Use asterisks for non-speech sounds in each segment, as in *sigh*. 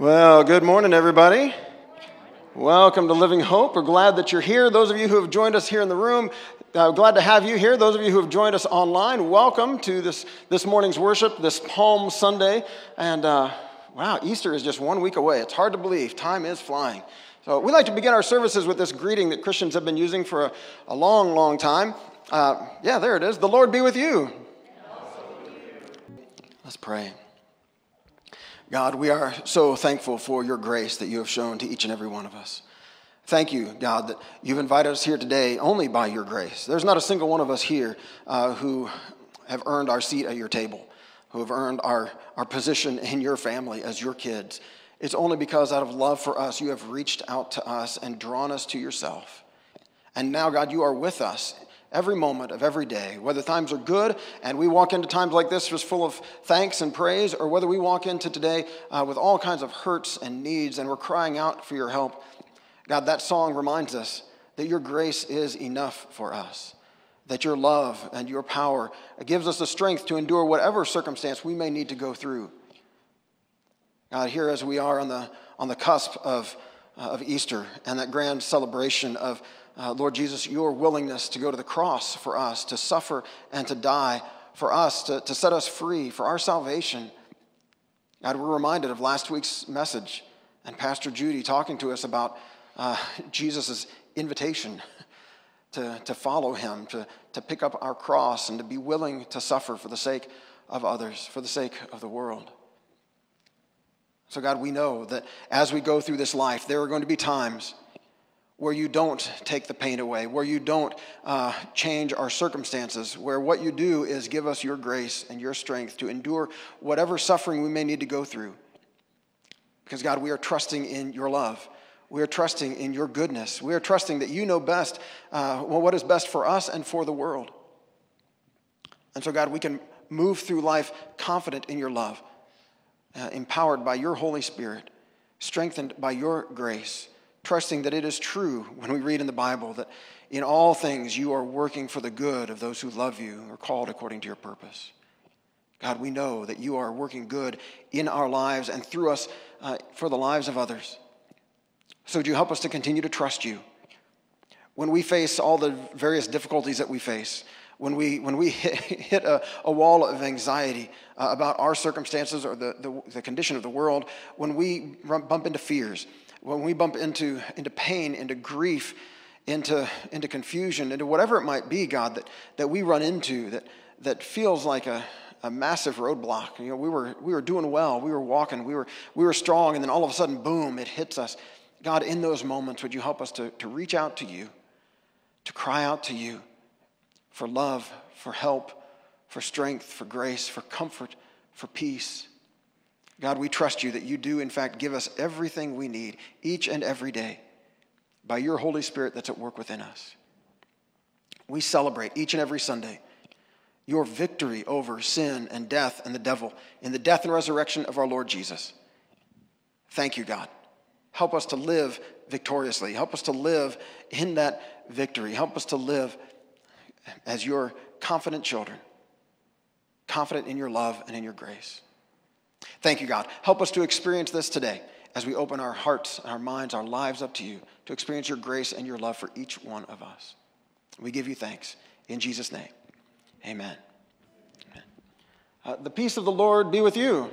Well, good morning, everybody. Welcome to Living Hope. We're glad that you're here. Those of you who have joined us here in the room, uh, glad to have you here. Those of you who have joined us online, welcome to this, this morning's worship, this Palm Sunday. And uh, wow, Easter is just one week away. It's hard to believe. Time is flying. So we like to begin our services with this greeting that Christians have been using for a, a long, long time. Uh, yeah, there it is. The Lord be with you. Let's pray. God, we are so thankful for your grace that you have shown to each and every one of us. Thank you, God, that you've invited us here today only by your grace. There's not a single one of us here uh, who have earned our seat at your table, who have earned our, our position in your family as your kids. It's only because, out of love for us, you have reached out to us and drawn us to yourself. And now, God, you are with us every moment of every day, whether times are good and we walk into times like this just full of thanks and praise, or whether we walk into today uh, with all kinds of hurts and needs and we're crying out for your help. God, that song reminds us that your grace is enough for us, that your love and your power gives us the strength to endure whatever circumstance we may need to go through. God, here as we are on the, on the cusp of, uh, of Easter and that grand celebration of uh, Lord Jesus, your willingness to go to the cross for us, to suffer and to die for us, to, to set us free for our salvation. God, we're reminded of last week's message and Pastor Judy talking to us about uh, *laughs* Jesus' invitation to, to follow him, to, to pick up our cross, and to be willing to suffer for the sake of others, for the sake of the world. So, God, we know that as we go through this life, there are going to be times where you don't take the pain away, where you don't uh, change our circumstances, where what you do is give us your grace and your strength to endure whatever suffering we may need to go through. Because, God, we are trusting in your love. We are trusting in your goodness. We are trusting that you know best uh, well, what is best for us and for the world. And so, God, we can move through life confident in your love, uh, empowered by your Holy Spirit, strengthened by your grace trusting that it is true when we read in the Bible that in all things you are working for the good of those who love you or called according to your purpose. God, we know that you are working good in our lives and through us uh, for the lives of others. So, would you help us to continue to trust you? When we face all the various difficulties that we face, when we, when we hit, *laughs* hit a, a wall of anxiety uh, about our circumstances or the, the, the condition of the world, when we bump into fears, when we bump into, into pain, into grief, into, into confusion, into whatever it might be, God, that, that we run into that, that feels like a, a massive roadblock. You know, we were, we were doing well, we were walking, we were, we were strong, and then all of a sudden, boom, it hits us. God, in those moments, would you help us to, to reach out to you, to cry out to you for love, for help, for strength, for grace, for comfort, for peace. God, we trust you that you do, in fact, give us everything we need each and every day by your Holy Spirit that's at work within us. We celebrate each and every Sunday your victory over sin and death and the devil in the death and resurrection of our Lord Jesus. Thank you, God. Help us to live victoriously. Help us to live in that victory. Help us to live as your confident children, confident in your love and in your grace. Thank you, God. Help us to experience this today as we open our hearts, our minds, our lives up to you to experience your grace and your love for each one of us. We give you thanks. In Jesus' name, amen. amen. Uh, the peace of the Lord be with you.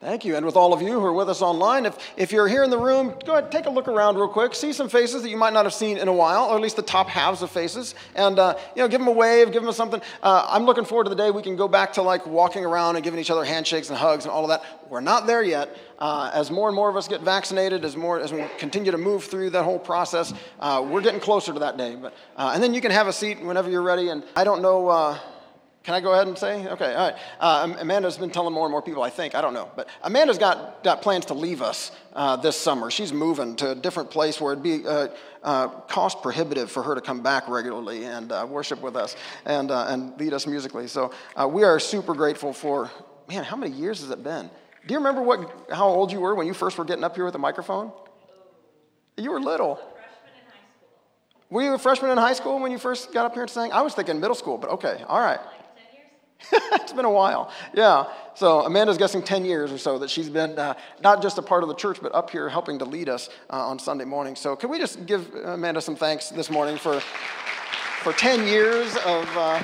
Thank you. And with all of you who are with us online, if, if you're here in the room, go ahead, take a look around real quick. See some faces that you might not have seen in a while, or at least the top halves of faces. And, uh, you know, give them a wave, give them something. Uh, I'm looking forward to the day we can go back to like walking around and giving each other handshakes and hugs and all of that. We're not there yet. Uh, as more and more of us get vaccinated, as, more, as we continue to move through that whole process, uh, we're getting closer to that day. But, uh, and then you can have a seat whenever you're ready. And I don't know uh, can I go ahead and say? Okay, all right. Uh, Amanda's been telling more and more people, I think. I don't know. But Amanda's got, got plans to leave us uh, this summer. She's moving to a different place where it'd be uh, uh cost prohibitive for her to come back regularly and uh, worship with us and, uh, and lead us musically. So we are super grateful for, man, how many years has it been? Do you remember what, how old you were when you first were getting up here with a microphone? You were little. Were you a freshman in high school when you first got up here and sang? I was thinking middle school, but okay, all right. *laughs* it's been a while. Yeah. So Amanda's guessing 10 years or so that she's been uh, not just a part of the church, but up here helping to lead us uh, on Sunday morning. So can we just give Amanda some thanks this morning for, for 10 years of, uh,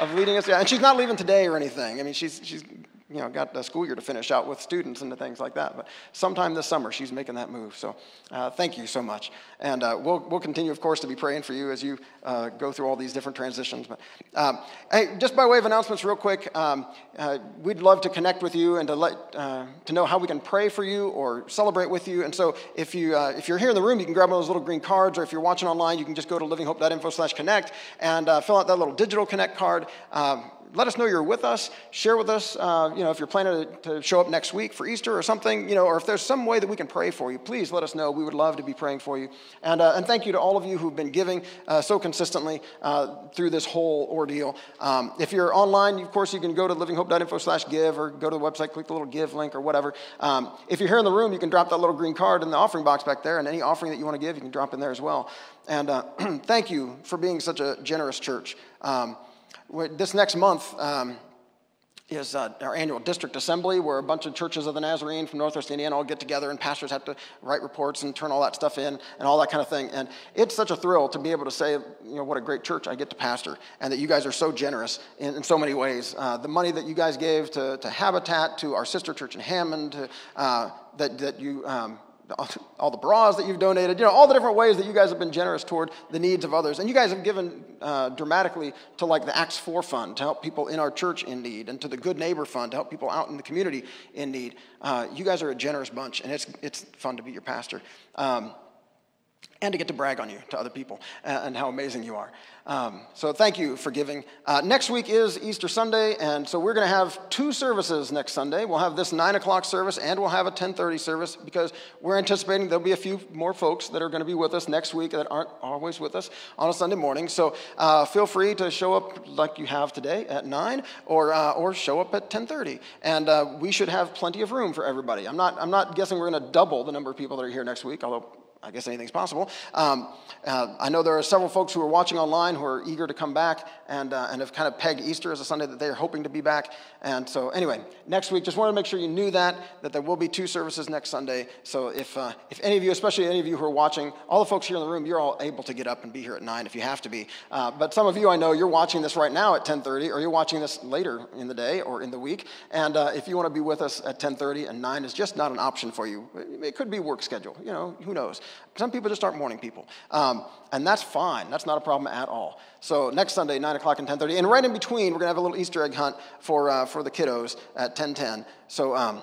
of leading us? Yeah, and she's not leaving today or anything. I mean, she's, she's you know, got the school year to finish out with students and things like that. But sometime this summer, she's making that move. So uh, thank you so much. And uh, we'll, we'll continue, of course, to be praying for you as you uh, go through all these different transitions. But um, hey, just by way of announcements, real quick, um, uh, we'd love to connect with you and to let uh, to know how we can pray for you or celebrate with you. And so if you uh, if you're here in the room, you can grab one of those little green cards, or if you're watching online, you can just go to livinghope.info/connect and fill out that little digital connect card. Um, let us know you're with us. Share with us, uh, you know, if you're planning to, to, show up next week for Easter or something, you know, or if there's some way that we can pray for you, please let us know. We would love to be praying for you. And, uh, and thank you to all of you who've been giving uh, so consistently uh, through this whole ordeal. Um, if you're online, of course, you can go to livinghope.info slash give or go to the website, click the little give link or whatever. Um, if you're here in the room, you can drop that little green card in the offering box back there, and any offering that you want to give, you can drop in there as well. And uh, *clears throat* thank you for being such a generous church. Um, this next month, um, is uh, our annual district assembly where a bunch of churches of the Nazarene from Northwest Indiana all get together and pastors have to write reports and turn all that stuff in and all that kind of thing. And it's such a thrill to be able to say, you know, what a great church I get to pastor and that you guys are so generous in, in so many ways. Uh, the money that you guys gave to, to Habitat, to our sister church in Hammond, to, uh, that, that you um, all the bras that you've donated, you know, all the different ways that you guys have been generous toward the needs of others. And you guys have given uh, dramatically to like the Acts 4 Fund to help people in our church in need, and to the Good Neighbor Fund to help people out in the community in need. Uh, you guys are a generous bunch, and it's, it's fun to be your pastor. Um, and to get to brag on you to other people uh, and how amazing you are. Um, so thank you for giving. Uh, next week is Easter Sunday, and so we're going to have two services next Sunday. We'll have this nine o'clock service, and we'll have a ten thirty service because we're anticipating there'll be a few more folks that are going to be with us next week that aren't always with us on a Sunday morning. So uh, feel free to show up like you have today at nine, or uh, or show up at ten thirty, and uh, we should have plenty of room for everybody. I'm not I'm not guessing we're going to double the number of people that are here next week, although I guess anything's possible. Um, uh, I know there are several folks who are watching online who are eager to come back and, uh, and have kind of pegged Easter as a Sunday that they're hoping to be back. And so, anyway, next week, just wanted to make sure you knew that, that there will be two services next Sunday. So, if, uh, if any of you, especially any of you who are watching, all the folks here in the room, you're all able to get up and be here at 9 if you have to be. Uh, but some of you, I know, you're watching this right now at 10.30, or you're watching this later in the day or in the week. And uh, if you want to be with us at 10.30 and 9 is just not an option for you, it could be work schedule. You know, who knows? Some people just aren't morning people. Um, and that's fine. That's not a problem at all. So next Sunday, 9 o'clock and 10.30. And right in between, we're to have a little Easter egg hunt for, uh, for the kiddos at 10.10. So um,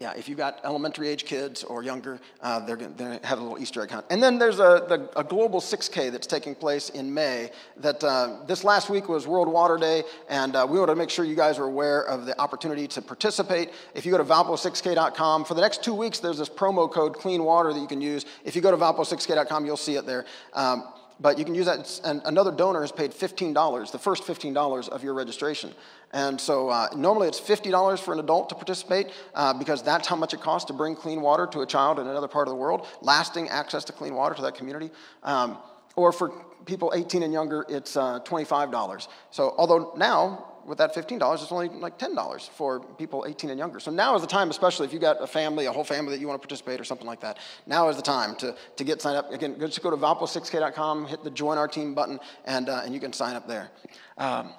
yeah, if you've got elementary age kids or younger, uh, they're going to have a little Easter egg hunt. And then there's a, the, a global 6K that's taking place in May. That uh, this last week was World Water Day, and uh, we want to make sure you guys are aware of the opportunity to participate. If you go to valpo6k.com, for the next two weeks, there's this promo code Clean Water that you can use. If you go to valpo6k.com, you'll see it there. Um, but you can use that. And another donor has paid $15, the first $15 of your registration. And so uh, normally it's $50 for an adult to participate uh, because that's how much it costs to bring clean water to a child in another part of the world, lasting access to clean water to that community. Um, or for people 18 and younger, it's uh, $25. So although now with that $15, it's only like $10 for people 18 and younger. So now is the time, especially if you've got a family, a whole family that you want to participate or something like that. Now is the time to, to get signed up. Again, just go to valpo6k.com, hit the join our team button, and, uh, and you can sign up there. Um,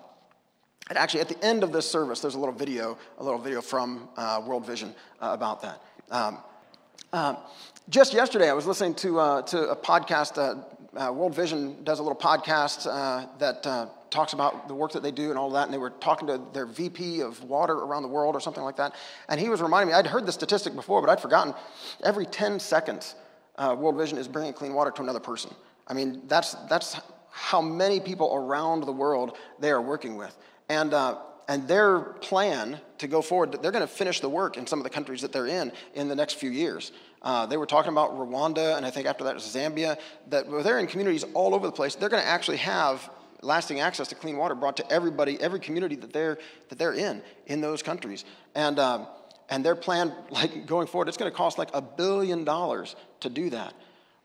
and actually, at the end of this service, there's a little video, a little video from uh, World Vision uh, about that. Um, uh, just yesterday, I was listening to, uh, to a podcast. Uh, uh, World Vision does a little podcast that talks about the work that they do and all that. And they were talking to their VP of water around the world or something like that. And he was reminding me, I'd heard the statistic before, but I'd forgotten. Every 10 seconds, World Vision is bringing clean water to another person. I mean, that's, that's how many people around the world they are working with. And, uh, and their plan to go forward, they're going to finish the work in some of the countries that they're in in the next few years. Uh, they were talking about Rwanda, and I think after that was Zambia, that they're in communities all over the place. They're going to actually have lasting access to clean water brought to everybody, every community that they're, that they're in, in those countries. And, um, and their plan, *laughs* like going forward, it's going to cost like a billion dollars to do that.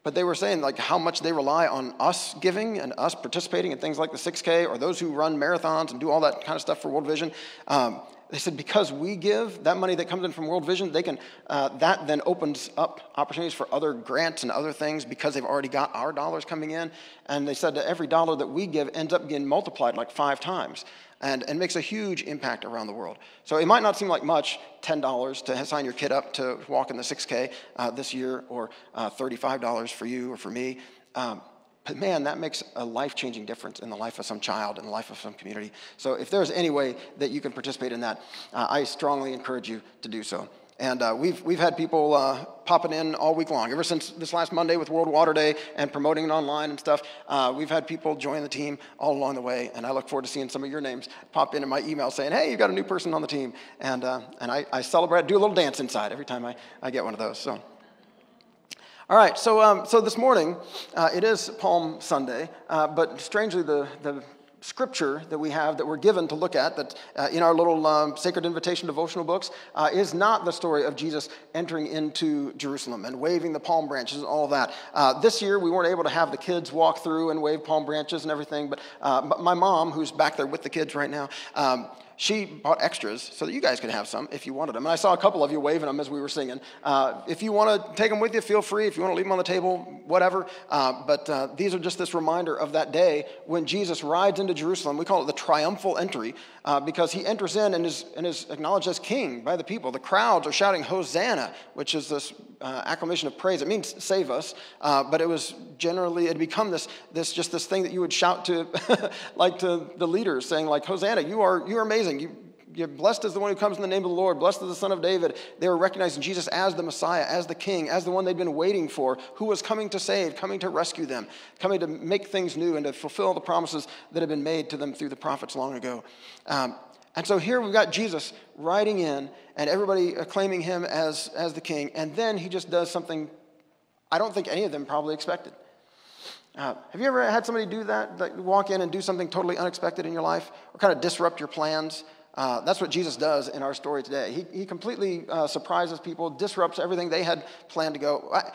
but they were saying like how much they rely on us giving and us participating in things like the 6K or those who run marathons and do all that kind of stuff for World Vision. Um, they said because we give that money that comes in from World Vision, they can uh, that then opens up opportunities for other grants and other things because they've already got our dollars coming in. And they said that every dollar that we give ends up getting multiplied like five times and, and makes a huge impact around the world. So it might not seem like much, $10 to sign your kid up to walk in the 6K uh, this year, or uh, $35 for you or for me. Um, but man, that makes a life changing difference in the life of some child, in the life of some community. So if there's any way that you can participate in that, uh, I strongly encourage you to do so. And uh, we've, we've had people uh, popping in all week long. Ever since this last Monday with World Water Day and promoting it online and stuff, uh, we've had people join the team all along the way. And I look forward to seeing some of your names pop in in my email saying, hey, you've got a new person on the team. And, uh, and I, I celebrate, do a little dance inside every time I, I get one of those. So. All right, so, um, so this morning, uh, it is Palm Sunday, uh, but strangely, the, the scripture that we have that we're given to look at that uh, in our little um, sacred invitation devotional books uh, is not the story of jesus entering into jerusalem and waving the palm branches and all that. Uh, this year we weren't able to have the kids walk through and wave palm branches and everything but, uh, but my mom who's back there with the kids right now um, she bought extras so that you guys could have some if you wanted them. And I saw a couple of you waving them as we were singing. Uh, if you want to take them with you, feel free. If you want to leave them on the table, whatever. Uh, but uh, these are just this reminder of that day when Jesus rides into Jerusalem. We call it the triumphal entry uh, because he enters in and is, and is acknowledged as king by the people. The crowds are shouting, Hosanna, which is this uh, acclamation of praise. It means save us, uh, but it was generally, it had become this, this, just this thing that you would shout to, *laughs* like to the leaders, saying like, Hosanna, you are, you are amazing. You, you're blessed is the one who comes in the name of the Lord. Blessed is the Son of David. They were recognizing Jesus as the Messiah, as the King, as the one they'd been waiting for, who was coming to save, coming to rescue them, coming to make things new and to fulfill the promises that had been made to them through the prophets long ago. Um, and so here we've got Jesus riding in and everybody acclaiming him as, as the king. And then he just does something I don't think any of them probably expected. Uh, have you ever had somebody do that, like walk in and do something totally unexpected in your life or kind of disrupt your plans? Uh, that's what Jesus does in our story today. He, he completely uh, surprises people, disrupts everything they had planned to go. I,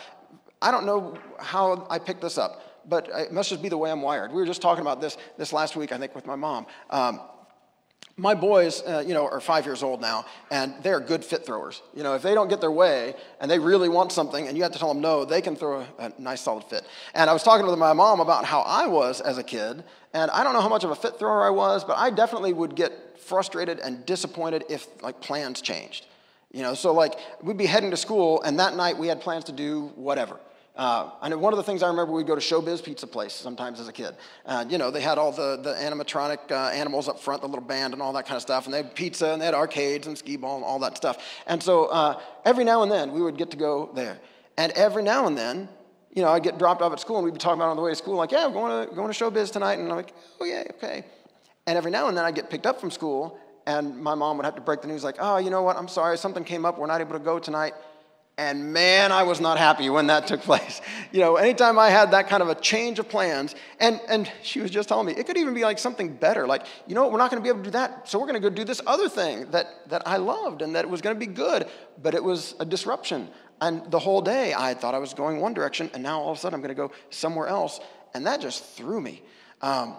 I don't know how I picked this up, but it must just be the way I'm wired. We were just talking about this this last week, I think, with my mom. Um, my boys, uh, you know, are five years old now, and they're good fit throwers. You know, if they don't get their way and they really want something, and you have to tell them no, they can throw a, a nice solid fit. And I was talking with my mom about how I was as a kid, and I don't know how much of a fit thrower I was, but I definitely would get frustrated and disappointed if like plans changed. You know, so like we'd be heading to school, and that night we had plans to do whatever. Uh, know one of the things I remember, we'd go to Showbiz Pizza Place sometimes as a kid. Uh, you know, they had all the, the animatronic uh, animals up front, the little band and all that kind of stuff. And they had pizza and they had arcades and skee ball and all that stuff. And so uh, every now and then we would get to go there. And every now and then, you know, I'd get dropped off at school and we'd be talking about on the way to school, like, yeah, I'm going to, going to Showbiz tonight. And I'm like, oh, yeah, okay. And every now and then I'd get picked up from school and my mom would have to break the news, like, oh, you know what, I'm sorry, something came up, we're not able to go tonight. And man, I was not happy when that took *laughs* place. You know, anytime I had that kind of a change of plans, and, and she was just telling me, it could even be like something better. Like, you know we're not going to be able to do that, so we're going to go do this other thing that, that I loved and that was going to be good, but it was a disruption. And the whole day, I thought I was going one direction, and now all of a sudden I'm going to go somewhere else. And that just threw me. Um,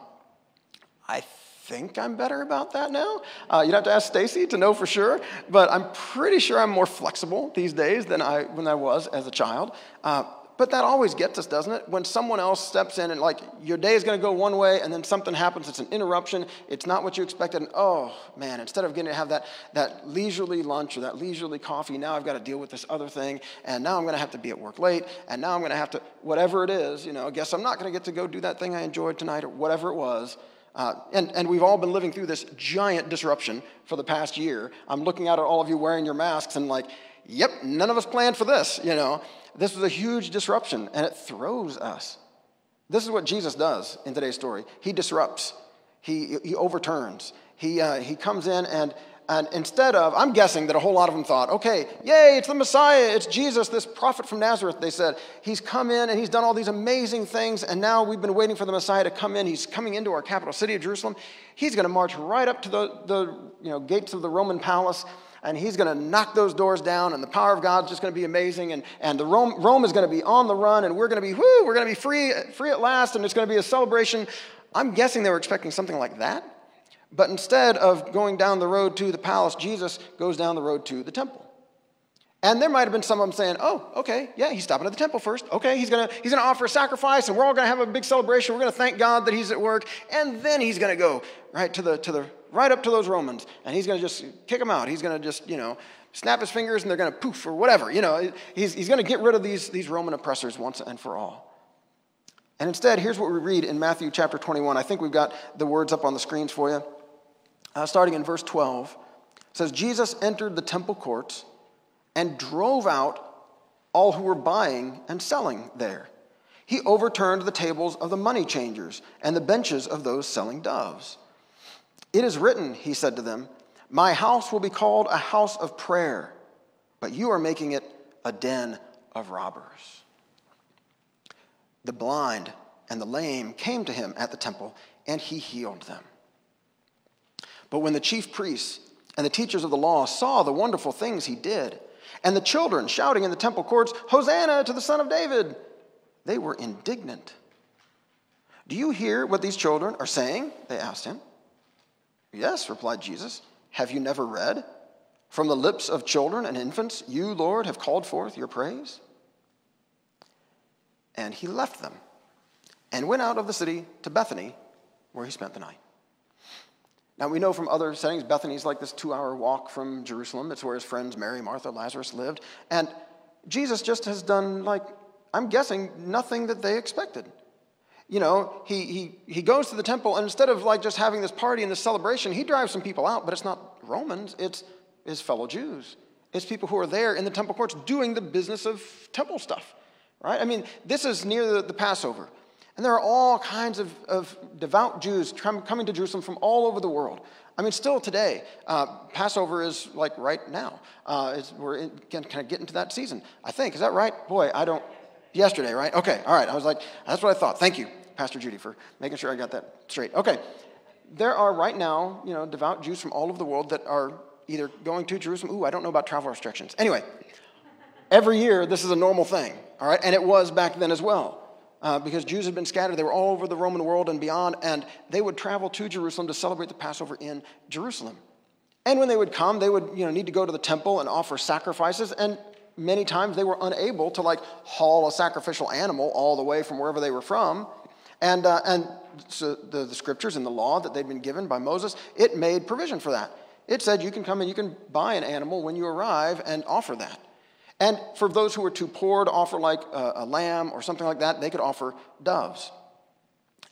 I think I'm better about that now. Uh, you'd have to ask Stacy to know for sure, but I'm pretty sure I'm more flexible these days than I when I was as a child. Uh, but that always gets us, doesn't it? When someone else steps in and like your day is going to go one way, and then something happens, it's an interruption, it's not what you expected, and oh man, instead of getting to have that that leisurely lunch or that leisurely coffee, now I've got to deal with this other thing, and now I'm going to have to be at work late, and now I'm going to have to whatever it is, you know. I guess I'm not going to get to go do that thing I enjoyed tonight or whatever it was. Uh, and, and we've all been living through this giant disruption for the past year. I'm looking out at all of you wearing your masks and like, yep, none of us planned for this, you know. This was a huge disruption and it throws us. This is what Jesus does in today's story. He disrupts, he, he overturns, he, uh, he comes in and and instead of, I'm guessing that a whole lot of them thought, okay, yay, it's the Messiah, it's Jesus, this prophet from Nazareth. They said, he's come in and he's done all these amazing things, and now we've been waiting for the Messiah to come in. He's coming into our capital city of Jerusalem. He's going to march right up to the, the you know, gates of the Roman palace. and he's going to knock those doors down, and the power of God's just going to be amazing, and, and the Rome, Rome is going to be on the run, and we're going to be, whoo, we're going to be free, free at last, and it's going to be a celebration. I'm guessing they were expecting something like that. But instead of going down the road to the palace, Jesus goes down the road to the temple. And there might have been some of them saying, oh, okay, yeah, he's stopping at the temple first. Okay, he's gonna, he's gonna offer a sacrifice and we're all gonna have a big celebration. We're gonna thank God that he's at work. And then he's gonna go right to the, to the, right up to those Romans and he's gonna just kick them out. He's gonna just, you know, snap his fingers and they're gonna poof or whatever. You know, he's, he's gonna get rid of these, these Roman oppressors once and for all. And instead, here's what we read in Matthew chapter 21. I think we've got the words up on the screens for you. Uh, starting in verse 12, says, Jesus entered the temple courts and drove out all who were buying and selling there. He overturned the tables of the money changers and the benches of those selling doves. It is written, he said to them, My house will be called a house of prayer, but you are making it a den of robbers. The blind and the lame came to him at the temple, and he healed them. But when the chief priests and the teachers of the law saw the wonderful things he did, and the children shouting in the temple courts, Hosanna to the Son of David. They were indignant. Do you hear what these children are saying? They asked him. Yes, replied Jesus. Have you never read? From the lips of children and infants, you, Lord, have called forth your praise. And he left them and went out of the city to Bethany, where he spent the night. Now, we know from other settings, Bethany's like this two hour walk from Jerusalem. It's where his friends Mary, Martha, Lazarus lived. And Jesus just has done, like, I'm guessing, nothing that they expected. You know, he, he, he goes to the temple, and instead of like just having this party and this celebration, he drives some people out, but it's not Romans, it's his fellow Jews. It's people who are there in the temple courts doing the business of temple stuff, right? I mean, this is near the, the Passover. And there are all kinds of, of devout Jews coming to Jerusalem from all over the world. I mean, still today, uh, Passover is like right now. Uh, we're in, kind of getting to that season, I think. Is that right? Boy, I don't. Yesterday, right? Okay, all right. I was like, that's what I thought. Thank you, Pastor Judy, for making sure I got that straight. Okay, there are right now, you know, devout Jews from all over the world that are either going to Jerusalem. Ooh, I don't know about travel restrictions. Anyway, every year this is a normal thing, all right? And it was back then as well uh, because Jews had been scattered. They were all over the Roman world and beyond, and they would travel to Jerusalem to celebrate the Passover in Jerusalem. And when they would come, they would you know, need to go to the temple and offer sacrifices, and many times they were unable to like haul a sacrificial animal all the way from wherever they were from. And, uh, and so the, the scriptures and the law that they'd been given by Moses, it made provision for that. It said you can come and you can buy an animal when you arrive and offer that. And for those who were too poor to offer like a, a lamb or something like that, they could offer doves.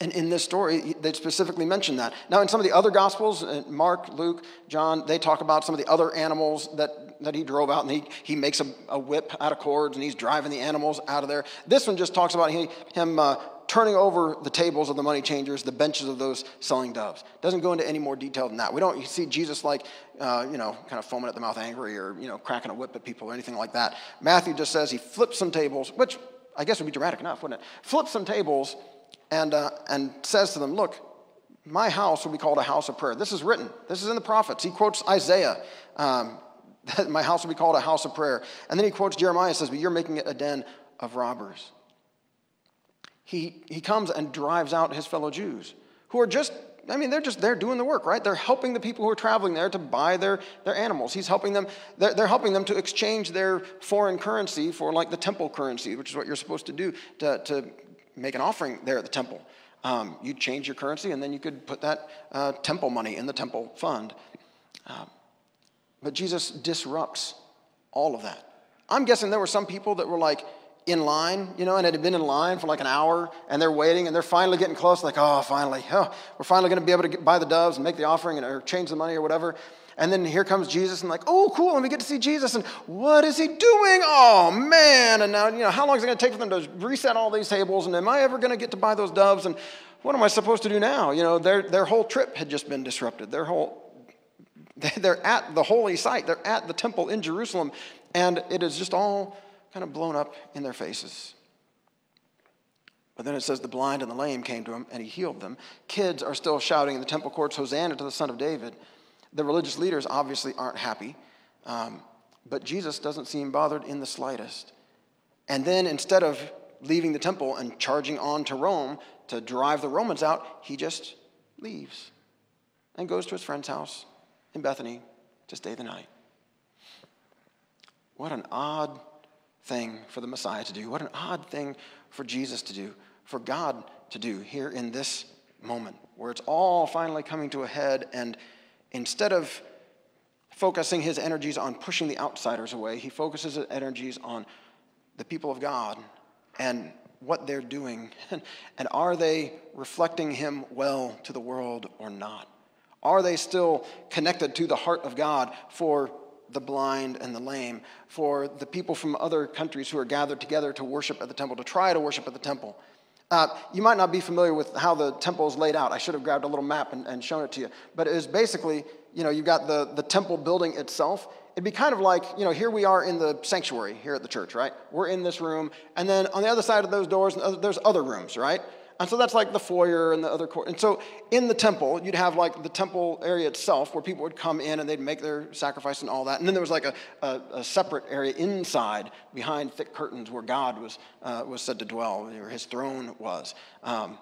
And in this story, they specifically mention that. Now, in some of the other Gospels, uh, Mark, Luke, John, they talk about some of the other animals that, that he drove out, and he, he makes a, a whip out of cords, and he's driving the animals out of there. This one just talks about he, him uh, turning over the tables of the money changers, the benches of those selling doves. Doesn't go into any more detail than that. We don't see Jesus like, uh, you know, kind of foaming at the mouth angry or, you know, cracking a whip at people or anything like that. Matthew just says he flips some tables, which I guess would be dramatic enough, wouldn't it? Flips some tables and, uh, and says to them, look, my house will be called a house of prayer. This is written. This is in the prophets. He quotes Isaiah. Um, that *laughs* my house will be called a house of prayer. And then he quotes Jeremiah and says, but you're making it a den of robbers he, he comes and drives out his fellow Jews who are just, I mean, they're just there doing the work, right? They're helping the people who are traveling there to buy their, their animals. He's helping them, they're, they're helping them to exchange their foreign currency for like the temple currency, which is what you're supposed to do to, to make an offering there at the temple. Um, you change your currency and then you could put that uh, temple money in the temple fund. Um, but Jesus disrupts all of that. I'm guessing there were some people that were like, in line, you know, and it had been in line for like an hour, and they're waiting, and they're finally getting close, like, oh, finally, oh, we're finally going to be able to get, buy the doves and make the offering and, or change the money or whatever. And then here comes Jesus, and like, oh, cool, and we get to see Jesus, and what is he doing? Oh, man. And now, you know, how long is it going to take for them to reset all these tables? And am I ever going to get to buy those doves? And what am I supposed to do now? You know, their, their whole trip had just been disrupted. Their whole, *laughs* they're at the holy site, they're at the temple in Jerusalem, and it is just all kind of blown up in their faces. But then it says the blind and the lame came to him and he healed them. Kids are still shouting in the temple courts, Hosanna to the Son of David. The religious leaders obviously aren't happy. Um, but Jesus doesn't seem bothered in the slightest. And then instead of leaving the temple and charging on to Rome to drive the Romans out, he just leaves and goes to his friend's house in Bethany to stay the night. What an odd thing for the Messiah to do. What an odd thing for Jesus to do, for God to do here in this moment where it's all finally coming to a head. And instead of focusing his energies on pushing the outsiders away, he focuses his energies on the people of God and what they're doing. *laughs* and are they reflecting him well to the world or not? Are they still connected to the heart of God for the blind and the lame, for the people from other countries who are gathered together to worship at the temple, to try to worship at the temple? Uh, you might not be familiar with how the temple is laid out. I should have grabbed a little map and, and shown it to you. But it is basically, you know, you've got the, the temple building itself. It'd be kind of like, you know, here we are in the sanctuary here at the church, right? We're in this room. And then on the other side of those doors, there's other rooms, right? And so that's like the foyer and the other court. And so in the temple, you'd have like the temple area itself where people would come in and they'd make their sacrifice and all that. And then there was like a, a, a separate area inside behind thick curtains where God was, uh, was said to dwell, where his throne was. Um,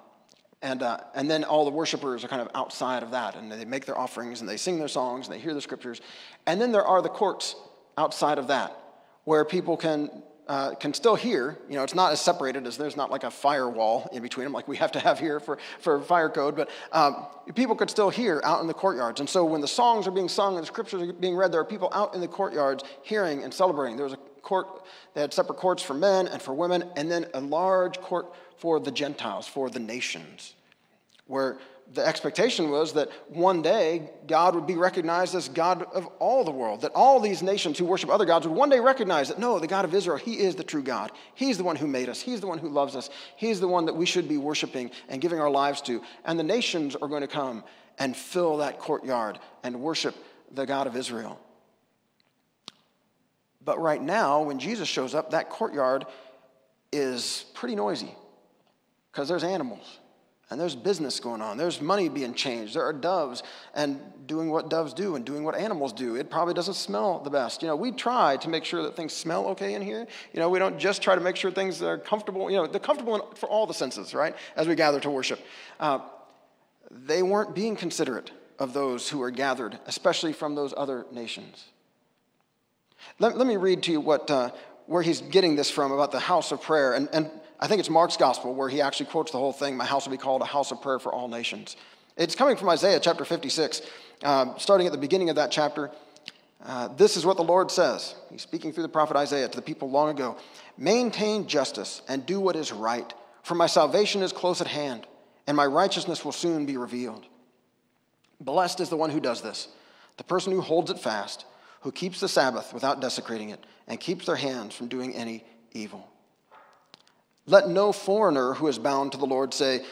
and, uh, and then all the worshipers are kind of outside of that, and they make their offerings, and they sing their songs, and they hear the scriptures. And then there are the courts outside of that, where people can uh, can still hear. You know, it's not as separated as there's not like a firewall in between them like we have to have here for, for fire code, but um, people could still hear out in the courtyards. And so when the songs are being sung and the scriptures are being read, there are people out in the courtyards hearing and celebrating. There was a court, they had separate courts for men and for women, and then a large court for the Gentiles, for the nations, where the expectation was that one day God would be recognized as God of all the world, that all these nations who worship other gods would one day recognize that no, the God of Israel, He is the true God. He's the one who made us, He's the one who loves us, He's the one that we should be worshiping and giving our lives to. And the nations are going to come and fill that courtyard and worship the God of Israel. But right now, when Jesus shows up, that courtyard is pretty noisy because there's animals and there's business going on. There's money being changed. There are doves and doing what doves do and doing what animals do. It probably doesn't smell the best. You know, we try to make sure that things smell okay in here. You know, we don't just try to make sure things are comfortable. You know, they're comfortable for all the senses, right? As we gather to worship. Uh, they weren't being considerate of those who were gathered, especially from those other nations. Let, let me read to you what, uh, where he's getting this from about the house of prayer. And, and I think it's Mark's gospel where he actually quotes the whole thing My house will be called a house of prayer for all nations. It's coming from Isaiah chapter 56, uh, starting at the beginning of that chapter. Uh, this is what the Lord says. He's speaking through the prophet Isaiah to the people long ago Maintain justice and do what is right, for my salvation is close at hand, and my righteousness will soon be revealed. Blessed is the one who does this, the person who holds it fast, who keeps the Sabbath without desecrating it, and keeps their hands from doing any evil. Let no foreigner who is bound to the Lord say,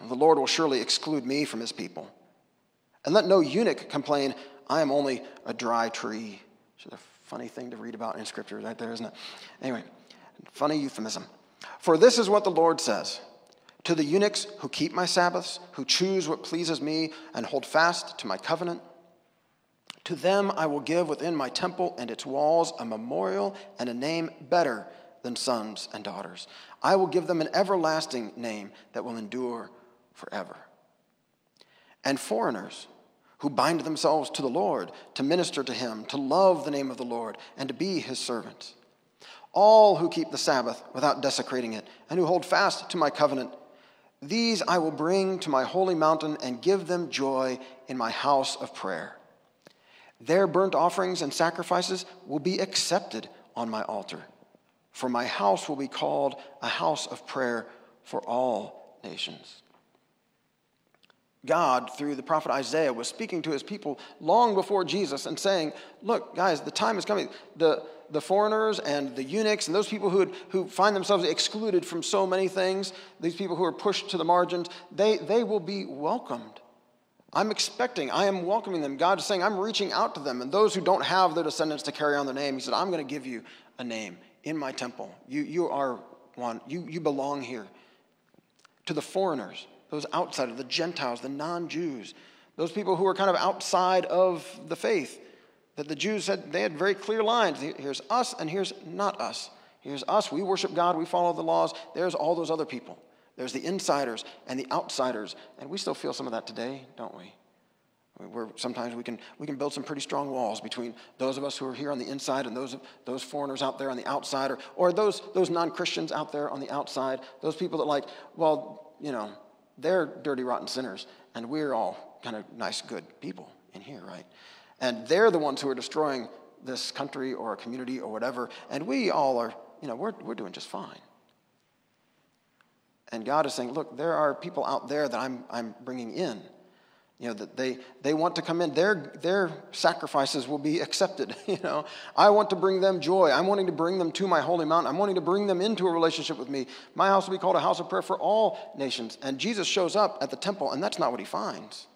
The Lord will surely exclude me from his people. And let no eunuch complain, I am only a dry tree. Which is a funny thing to read about in Scripture, right there, isn't it? Anyway, funny euphemism. For this is what the Lord says To the eunuchs who keep my Sabbaths, who choose what pleases me, and hold fast to my covenant, to them I will give within my temple and its walls a memorial and a name better than sons and daughters. I will give them an everlasting name that will endure forever. And foreigners who bind themselves to the Lord, to minister to him, to love the name of the Lord, and to be his servants. All who keep the Sabbath without desecrating it, and who hold fast to my covenant, these I will bring to my holy mountain and give them joy in my house of prayer. Their burnt offerings and sacrifices will be accepted on my altar for my house will be called a house of prayer for all nations. God, through the prophet Isaiah, was speaking to his people long before Jesus and saying, Look, guys, the time is coming. The, the foreigners and the eunuchs and those people who, had, who find themselves excluded from so many things, these people who are pushed to the margins, they, they will be welcomed. I'm expecting, I am welcoming them. God is saying, I'm reaching out to them. And those who don't have their descendants to carry on their name, He said, I'm going to give you a name in my temple. You, you are one. You, you belong here. To the foreigners, those outsiders, the Gentiles, the non Jews, those people who are kind of outside of the faith, That the Jews said they had very clear lines. Here's us and here's not us. Here's us, we worship God, we follow the laws. There's all those other people. There's the insiders and the outsiders. And we still feel some of that today, don't we? Where sometimes we can, we can build some pretty strong walls between those of us who are here on the inside and those, those foreigners out there on the outside, or, or those, those non Christians out there on the outside, those people that, like, well, you know, they're dirty, rotten sinners, and we're all kind of nice, good people in here, right? And they're the ones who are destroying this country or a community or whatever, and we all are, you know, we're, we're doing just fine. And God is saying, look, there are people out there that I'm, I'm bringing in you know that they they want to come in. Their their sacrifices will be *laughs* accepted you know. I want to bring them joy. I'm wanting to bring them to my holy mountain i'm wanting to bring them into a relationship with me. My house will be called a house of prayer for all nations. And jesus shows up at the temple and that's not what he finds.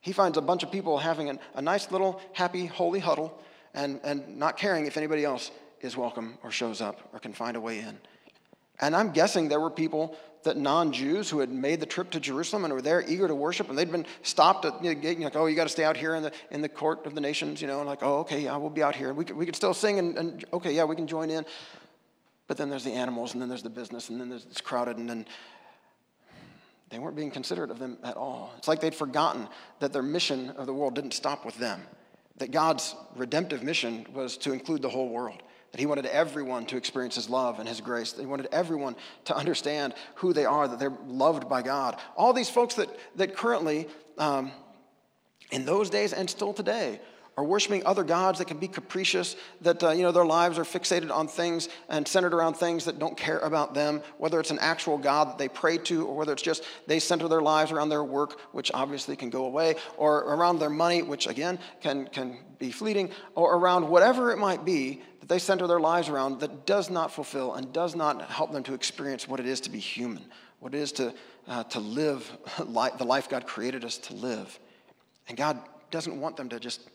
He finds a bunch of people having an, a nice little happy holy huddle and and not caring if anybody else is welcome or shows up or can find a way in. And i'm guessing there were people that non Jews who had made the trip to Jerusalem and were there eager to worship, and they'd been stopped at the gate, like, oh, you got to stay out here in the, in the court of the nations, you know, and like, oh, okay, yeah, we'll be out here. We could, we could still sing, and, and okay, yeah, we can join in. But then there's the animals, and then there's the business, and then there's, it's crowded, and then they weren't being considerate of them at all. It's like they'd forgotten that their mission of the world didn't stop with them, that God's redemptive mission was to include the whole world that he wanted everyone to experience his love and his grace. That he wanted everyone to understand who they are, that they're loved by God. All these folks that, that currently, um, in those days and still today, are worshiping other gods that can be capricious, that uh, you know their lives are fixated on things and centered around things that don't care about them, whether it's an actual God that they pray to, or whether it's just they center their lives around their work, which obviously can go away, or around their money, which again can, can be fleeting, or around whatever it might be that they center their lives around that does not fulfill and does not help them to experience what it is to be human, what it is to, uh, to live *laughs* the life God created us to live. And God doesn't want them to just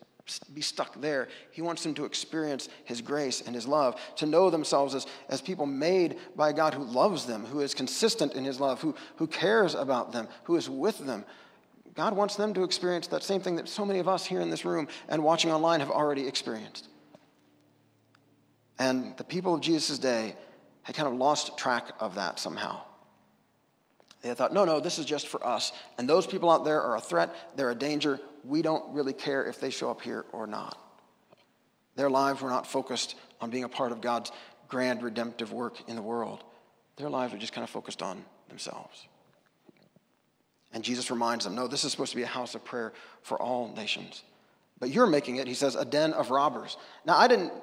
be stuck there. He wants them to experience His grace and His love, to know themselves as, as people made by God who loves them, who is consistent in His love, who, who cares about them, who is with them. God wants them to experience that same thing that so many of us here in this room and watching online have already experienced. And the people of Jesus' day had kind of lost track of that somehow. They thought, no, no, this is just for us. And those people out there are a threat, they're a danger. We don't really care if they show up here or not. Their lives were not focused on being a part of God's grand redemptive work in the world. Their lives were just kind of focused on themselves. And Jesus reminds them no, this is supposed to be a house of prayer for all nations. But you're making it, he says, a den of robbers. Now, I didn't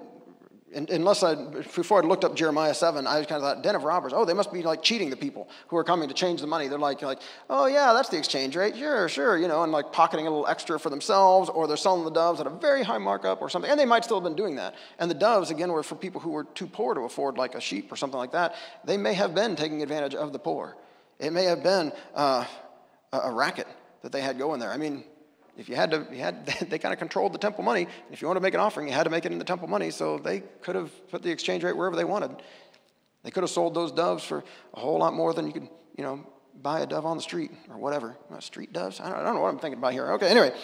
unless I, before I looked up Jeremiah 7, I kind of thought, den of robbers. Oh, they must be like cheating the people who are coming to change the money. They're like, like, oh yeah, that's the exchange rate. Sure, sure, you know, and like pocketing a little extra for themselves, or they're selling the doves at a very high markup or something. And they might still have been doing that. And the doves, again, were for people who were too poor to afford like a sheep or something like that. They may have been taking advantage of the poor. It may have been uh, a racket that they had going there. I mean, if you had to, you had, *laughs* they kind of controlled the temple money. If you wanted to make an offering, you had to make it in the temple money. So they could have put the exchange rate wherever they wanted. They could have sold those doves for a whole lot more than you could, you know, buy a dove on the street or whatever. Street doves? I don't, I don't know what I'm thinking about here. Okay, anyway.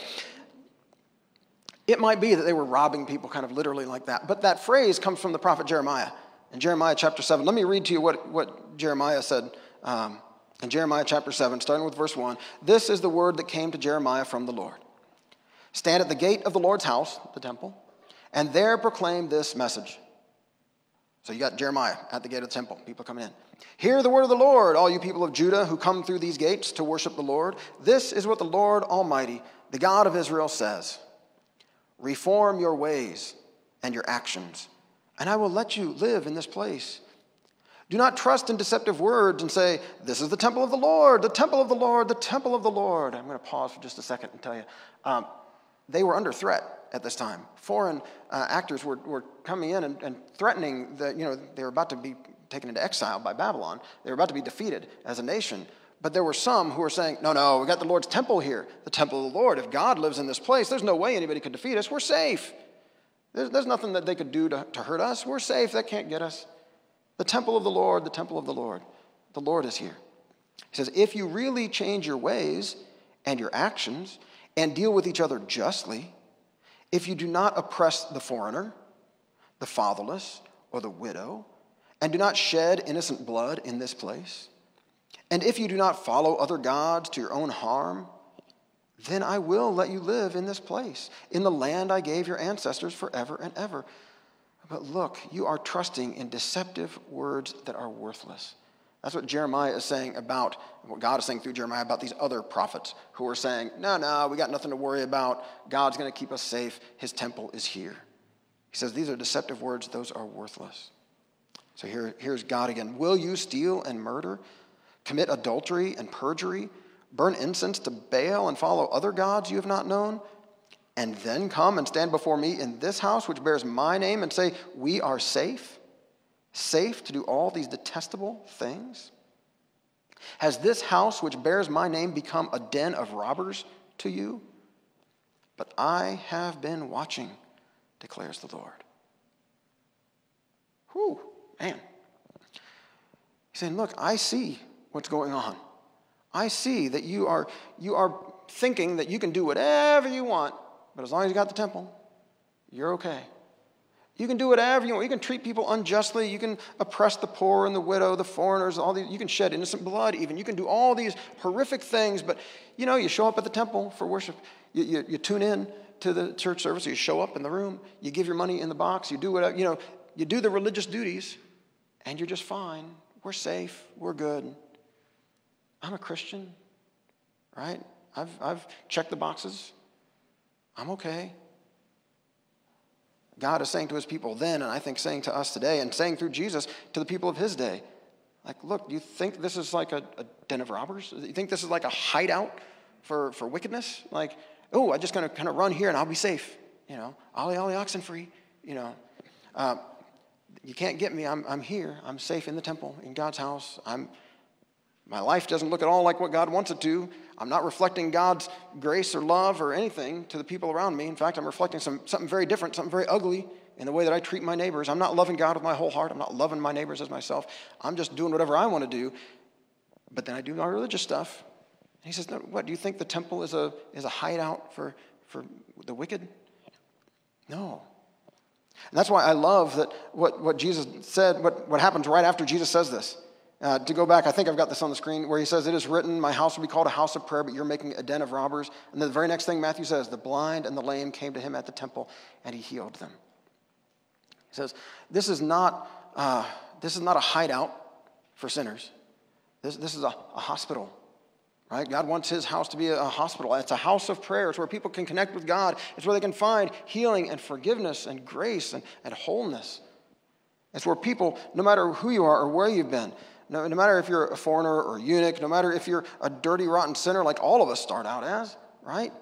It might be that they were robbing people kind of literally like that. But that phrase comes from the prophet Jeremiah. In Jeremiah chapter 7, let me read to you what, what Jeremiah said um, in Jeremiah chapter 7, starting with verse 1. This is the word that came to Jeremiah from the Lord. Stand at the gate of the Lord's house, the temple, and there proclaim this message. So you got Jeremiah at the gate of the temple, people coming in. Hear the word of the Lord, all you people of Judah who come through these gates to worship the Lord. This is what the Lord Almighty, the God of Israel, says Reform your ways and your actions, and I will let you live in this place. Do not trust in deceptive words and say, This is the temple of the Lord, the temple of the Lord, the temple of the Lord. I'm going to pause for just a second and tell you. Um, they were under threat at this time. Foreign uh, actors were, were coming in and, and threatening that, you know, they were about to be taken into exile by Babylon. They were about to be defeated as a nation. But there were some who were saying, no, no, we got the Lord's temple here, the temple of the Lord. If God lives in this place, there's no way anybody could defeat us. We're safe. There's, there's nothing that they could do to, to hurt us. We're safe. That can't get us. The temple of the Lord, the temple of the Lord. The Lord is here. He says, if you really change your ways and your actions and deal with each other justly, if you do not oppress the foreigner, the fatherless, or the widow, and do not shed innocent blood in this place, and if you do not follow other gods to your own harm, then I will let you live in this place, in the land I gave your ancestors forever and ever. But look, you are trusting in deceptive words that are worthless. That's what Jeremiah is saying about what God is saying through Jeremiah about these other prophets who are saying, No, no, we got nothing to worry about. God's going to keep us safe. His temple is here. He says, These are deceptive words, those are worthless. So here, here's God again. Will you steal and murder, commit adultery and perjury, burn incense to Baal and follow other gods you have not known? And then come and stand before me in this house which bears my name and say, We are safe? Safe to do all these detestable things? Has this house which bears my name become a den of robbers to you? But I have been watching, declares the Lord. Whew, man. He's saying, Look, I see what's going on. I see that you are, you are thinking that you can do whatever you want, but as long as you got the temple, you're okay. You can do whatever you want. You can treat people unjustly. You can oppress the poor and the widow, the foreigners, all these. You can shed innocent blood, even. You can do all these horrific things, but you know, you show up at the temple for worship. You, you, you tune in to the church service. You show up in the room. You give your money in the box. You do whatever, you know, you do the religious duties, and you're just fine. We're safe. We're good. I'm a Christian, right? I've, I've checked the boxes. I'm okay. God is saying to his people then, and I think saying to us today, and saying through Jesus to the people of his day, like, look, do you think this is like a, a den of robbers? You think this is like a hideout for, for wickedness? Like, oh, I'm just going to kind of run here and I'll be safe. You know, ollie, ollie, oxen free. You know, uh, you can't get me. I'm, I'm here. I'm safe in the temple, in God's house. I'm, my life doesn't look at all like what God wants it to. I'm not reflecting God's grace or love or anything to the people around me. In fact, I'm reflecting some, something very different, something very ugly in the way that I treat my neighbors. I'm not loving God with my whole heart. I'm not loving my neighbors as myself. I'm just doing whatever I want to do. But then I do my religious stuff. And he says, no, What? Do you think the temple is a, is a hideout for, for the wicked? No. And that's why I love that what, what Jesus said, what, what happens right after Jesus says this. Uh, to go back, I think I've got this on the screen where he says, It is written, My house will be called a house of prayer, but you're making a den of robbers. And then the very next thing Matthew says, The blind and the lame came to him at the temple, and he healed them. He says, This is not, uh, this is not a hideout for sinners. This, this is a, a hospital right? God wants his house to be a hospital. It's a house of prayer. It's where people can connect with God. It's where they can find healing and forgiveness and grace and, and wholeness. It's where people, no matter who you are or where you've been, no, no matter if you're a foreigner or a eunuch, no matter if you're a dirty, rotten sinner like all of us start out as, right?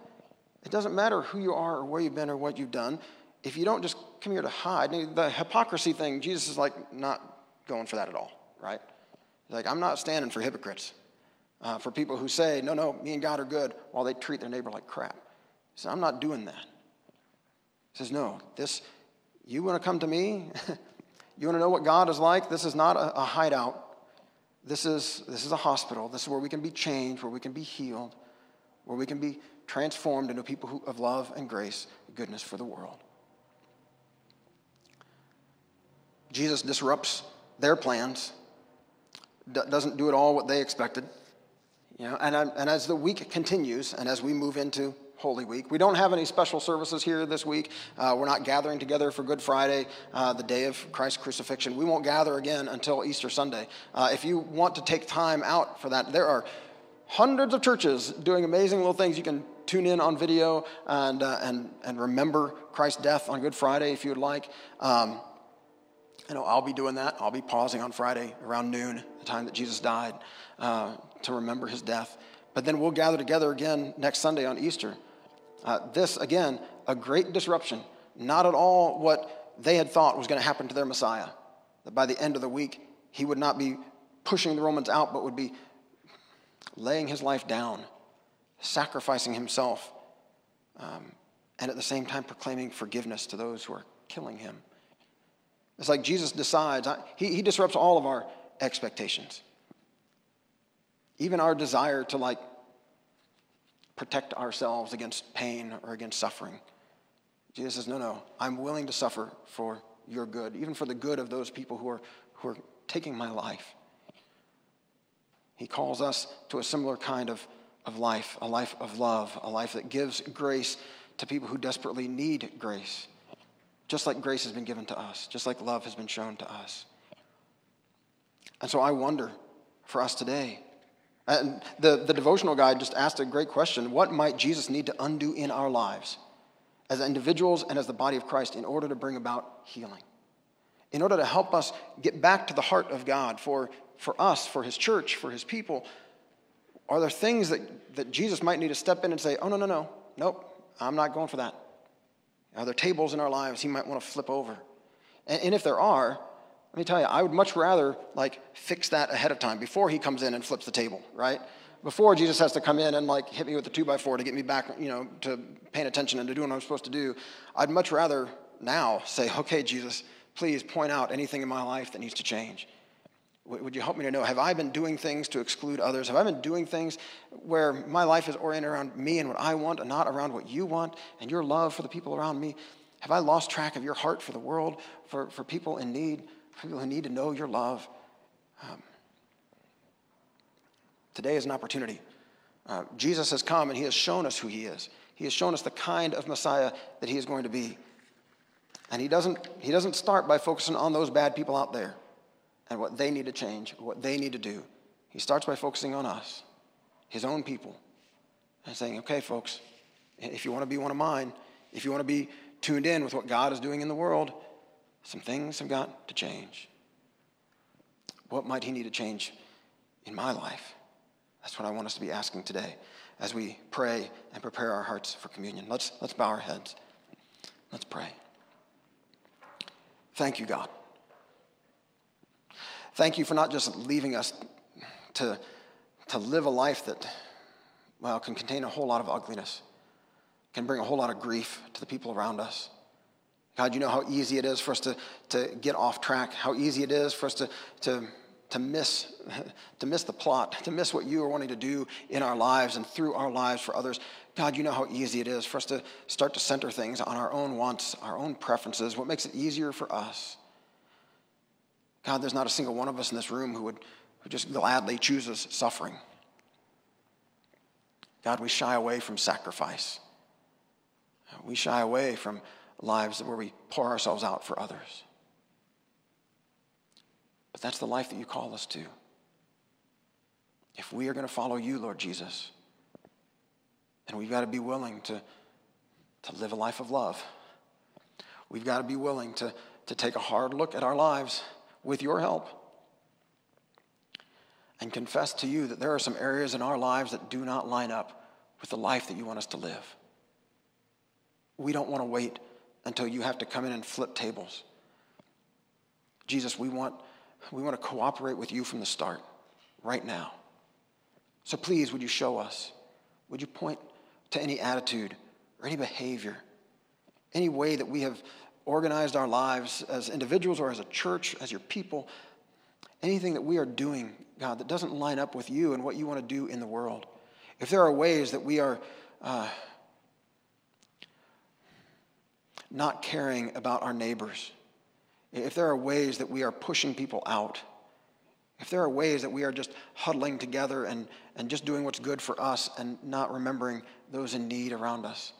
It doesn't matter who you are or where you've been or what you've done. If you don't just come here to hide, the hypocrisy thing, Jesus is like not going for that at all, right? He's like, I'm not standing for hypocrites, uh, for people who say, no, no, me and God are good, while they treat their neighbor like crap. He says, I'm not doing that. He says, no, this, you want to come to me? *laughs* you want to know what God is like? This is not a, a hideout. This is, this is a hospital. This is where we can be changed, where we can be healed, where we can be transformed into people who, of love and grace, and goodness for the world. Jesus disrupts their plans, d- doesn't do at all what they expected. You know, and, and as the week continues and as we move into Holy Week. We don't have any special services here this week. Uh, we're not gathering together for Good Friday, uh, the day of Christ's crucifixion. We won't gather again until Easter Sunday. Uh, if you want to take time out for that, there are hundreds of churches doing amazing little things. You can tune in on video and, uh, and, and remember Christ's death on Good Friday if you would like. Um, you know, I'll be doing that. I'll be pausing on Friday around noon, the time that Jesus died, uh, to remember his death. But then we'll gather together again next Sunday on Easter. Uh, this, again, a great disruption. Not at all what they had thought was going to happen to their Messiah. That by the end of the week, he would not be pushing the Romans out, but would be laying his life down, sacrificing himself, um, and at the same time proclaiming forgiveness to those who are killing him. It's like Jesus decides, he, he disrupts all of our expectations. Even our desire to like protect ourselves against pain or against suffering. Jesus says, No, no, I'm willing to suffer for your good, even for the good of those people who are, who are taking my life. He calls us to a similar kind of, of life, a life of love, a life that gives grace to people who desperately need grace, just like grace has been given to us, just like love has been shown to us. And so I wonder for us today. And the, the devotional guide just asked a great question What might Jesus need to undo in our lives as individuals and as the body of Christ in order to bring about healing? In order to help us get back to the heart of God for, for us, for His church, for His people, are there things that, that Jesus might need to step in and say, Oh, no, no, no, nope, I'm not going for that? Are there tables in our lives He might want to flip over? And, and if there are, let me tell you, I would much rather like fix that ahead of time before he comes in and flips the table, right? Before Jesus has to come in and like hit me with the two by four to get me back, you know, to paying attention and to doing what I'm supposed to do. I'd much rather now say, okay, Jesus, please point out anything in my life that needs to change. Would you help me to know? Have I been doing things to exclude others? Have I been doing things where my life is oriented around me and what I want and not around what you want and your love for the people around me? Have I lost track of your heart for the world, for, for people in need? People who need to know your love. Um, today is an opportunity. Uh, Jesus has come and he has shown us who he is. He has shown us the kind of Messiah that he is going to be. And he doesn't, he doesn't start by focusing on those bad people out there and what they need to change, what they need to do. He starts by focusing on us, his own people, and saying, okay, folks, if you want to be one of mine, if you want to be tuned in with what God is doing in the world, some things have got to change. What might He need to change in my life? That's what I want us to be asking today as we pray and prepare our hearts for communion. Let's, let's bow our heads. Let's pray. Thank you, God. Thank you for not just leaving us to, to live a life that, well, can contain a whole lot of ugliness, can bring a whole lot of grief to the people around us. God, you know how easy it is for us to, to get off track, how easy it is for us to, to, to, miss, *laughs* to miss the plot, to miss what you are wanting to do in our lives and through our lives for others. God, you know how easy it is for us to start to center things on our own wants, our own preferences, what makes it easier for us. God, there's not a single one of us in this room who would who just gladly chooses suffering. God, we shy away from sacrifice. We shy away from lives where we pour ourselves out for others. But that's the life that you call us to. If we are going to follow you, Lord Jesus, then we've got to be willing to, to live a life of love. We've got to be willing to, to take a hard look at our lives with your help and confess to you that there are some areas in our lives that do not line up with the life that you want us to live. We don't want to wait until you have to come in and flip tables. Jesus, we want, we want to cooperate with you from the start, right now. So please, would you show us? Would you point to any attitude or any behavior, any way that we have organized our lives as individuals or as a church, as your people, anything that we are doing, God, that doesn't line up with you and what you want to do in the world? If there are ways that we are. Uh, not caring about our neighbors, if there are ways that we are pushing people out, if there are ways that we are just huddling together and, and just doing what's good for us and not remembering those in need around us,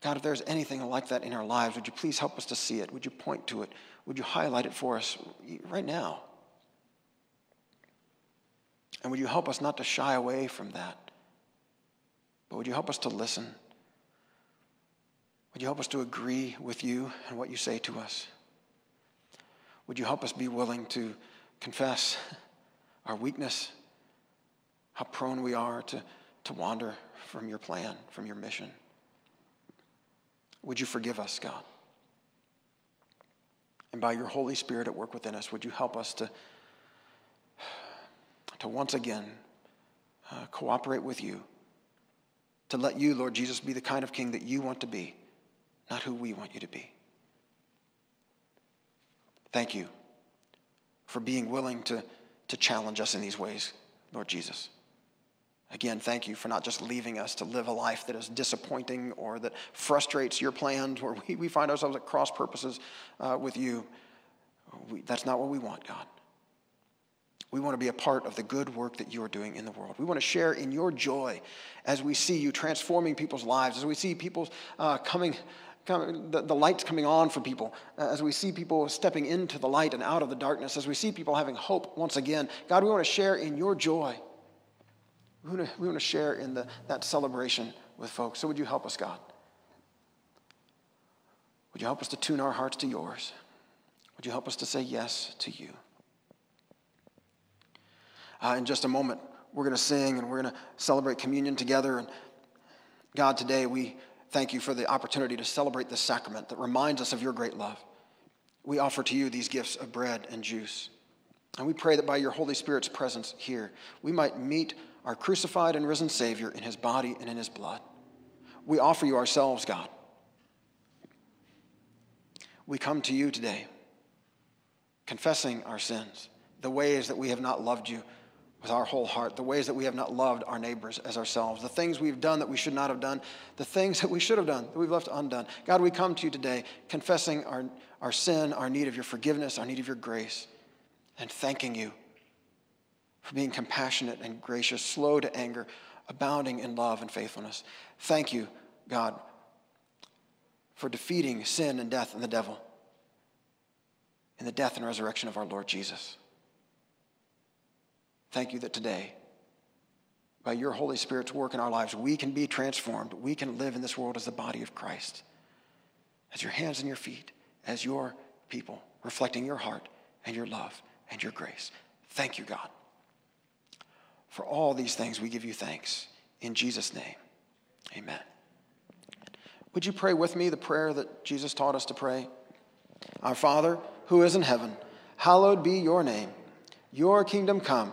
God, if there's anything like that in our lives, would you please help us to see it? Would you point to it? Would you highlight it for us right now? And would you help us not to shy away from that? But would you help us to listen? Would you help us to agree with you and what you say to us? Would you help us be willing to confess our weakness, how prone we are to, to wander from your plan, from your mission? Would you forgive us, God? And by your Holy Spirit at work within us, would you help us to, to once again uh, cooperate with you, to let you, Lord Jesus, be the kind of king that you want to be not who we want you to be. Thank you for being willing to, to challenge us in these ways, Lord Jesus. Again, thank you for not just leaving us to live a life that is disappointing or that frustrates your plans, where we, we find ourselves at cross purposes uh, with you. We, that's not what we want, God. We want to be a part of the good work that you are doing in the world. We want to share in your joy as we see you transforming people's lives, as we see people uh, coming, coming the, the light's coming on for people, uh, as we see people stepping into the light and out of the darkness, as we see people having hope once again. God, we want to share in your joy. We want to, we want to share in the, that celebration with folks. So would you help us, God? Would you help us to tune our hearts to yours? Would you help us to say yes to you? Uh, in just a moment, we're going to sing and we're going to celebrate communion together. And God, today we thank you for the opportunity to celebrate this sacrament that reminds us of your great love. We offer to you these gifts of bread and juice. And we pray that by your Holy Spirit's presence here, we might meet our crucified and risen Savior in his body and in his blood. We offer you ourselves, God. We come to you today, confessing our sins, the ways that we have not loved you with our whole heart, the ways that we have not loved our neighbors as ourselves, the things we've done that we should not have done, the things that we should have done that we've left undone. God, we come to you today confessing our, our sin, our need of your forgiveness, our need of your grace, and thanking you for being compassionate and gracious, slow to anger, abounding in love and faithfulness. Thank you, God, for defeating sin and death and the devil in the death and resurrection of our Lord Jesus. Thank you that today, by your Holy Spirit's work in our lives, we can be transformed. We can live in this world as the body of Christ, as your hands and your feet, as your people, reflecting your heart and your love and your grace. Thank you, God. For all these things, we give you thanks. In Jesus' name, amen. Would you pray with me the prayer that Jesus taught us to pray? Our Father, who is in heaven, hallowed be your name. Your kingdom come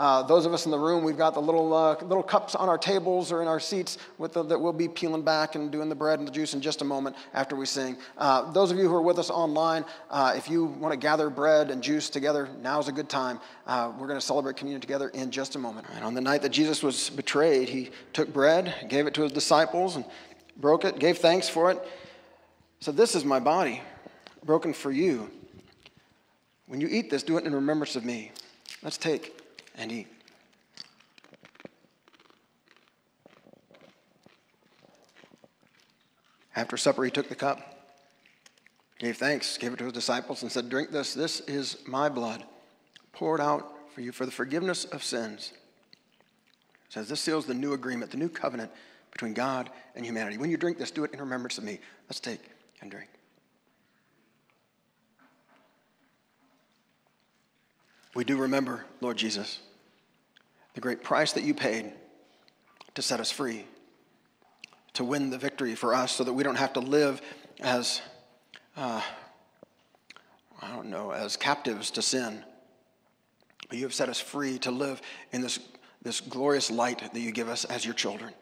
Uh, those of us in the room, we've got the little, uh, little cups on our tables or in our seats the, that we'll be peeling back and doing the bread and the juice in just a moment after we sing. Uh, those of you who are with us online, uh, if you want to gather bread and juice together, now's a good time. Uh, we're going to celebrate communion together in just a moment. And on the night that Jesus was betrayed, he took bread, gave it to his disciples, and broke it, gave thanks for it. So, this is my body, broken for you. When you eat this, do it in remembrance of me. Let's take and eat. After supper, he took the cup, gave thanks, gave it to his disciples, and said, Drink this. This is my blood, poured out for you for the forgiveness of sins. Says, This seals the new agreement, the new covenant between God and humanity. When you drink this, do it in remembrance of me. Let's take and drink. We do remember, Lord Jesus the great price that you paid to set us free, to win the victory for us so that we don't have to live as, uh, I don't know, as captives to sin. But you have set us free to live in this, this glorious light that you give us as your children.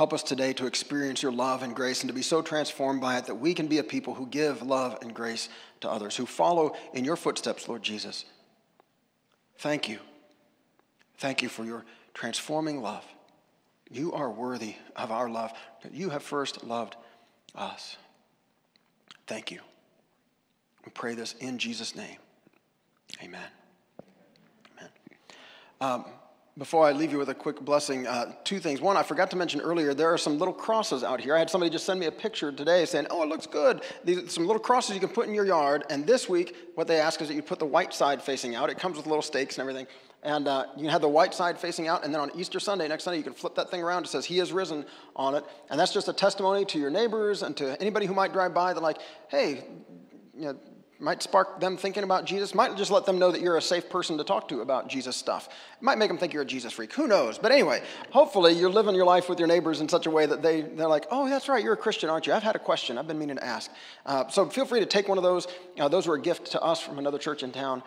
Help us today to experience your love and grace and to be so transformed by it that we can be a people who give love and grace to others, who follow in your footsteps, Lord Jesus. Thank you Thank you for your transforming love. You are worthy of our love. You have first loved us. Thank you. We pray this in Jesus' name. Amen. Amen. Um, before I leave you with a quick blessing, uh, two things. One, I forgot to mention earlier, there are some little crosses out here. I had somebody just send me a picture today saying, oh, it looks good. These some little crosses you can put in your yard. And this week, what they ask is that you put the white side facing out. It comes with little stakes and everything. And uh, you can have the white side facing out, and then on Easter Sunday, next Sunday, you can flip that thing around. It says, He is risen on it. And that's just a testimony to your neighbors and to anybody who might drive by that, like, hey, you know, might spark them thinking about Jesus, might just let them know that you're a safe person to talk to about Jesus stuff. It might make them think you're a Jesus freak. Who knows? But anyway, hopefully you're living your life with your neighbors in such a way that they, they're like, oh, that's right, you're a Christian, aren't you? I've had a question. I've been meaning to ask. Uh, so feel free to take one of those. Uh, those were a gift to us from another church in town.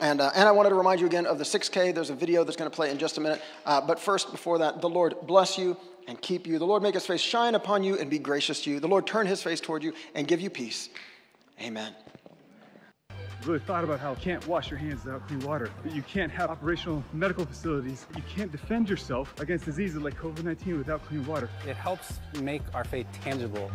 And, uh, and I wanted to remind you again of the 6K. There's a video that's going to play in just a minute. Uh, but first, before that, the Lord bless you and keep you. The Lord make his face shine upon you and be gracious to you. The Lord turn his face toward you and give you peace. Amen. Really thought about how you can't wash your hands without clean water, that you can't have operational medical facilities, you can't defend yourself against diseases like COVID 19 without clean water. It helps make our faith tangible.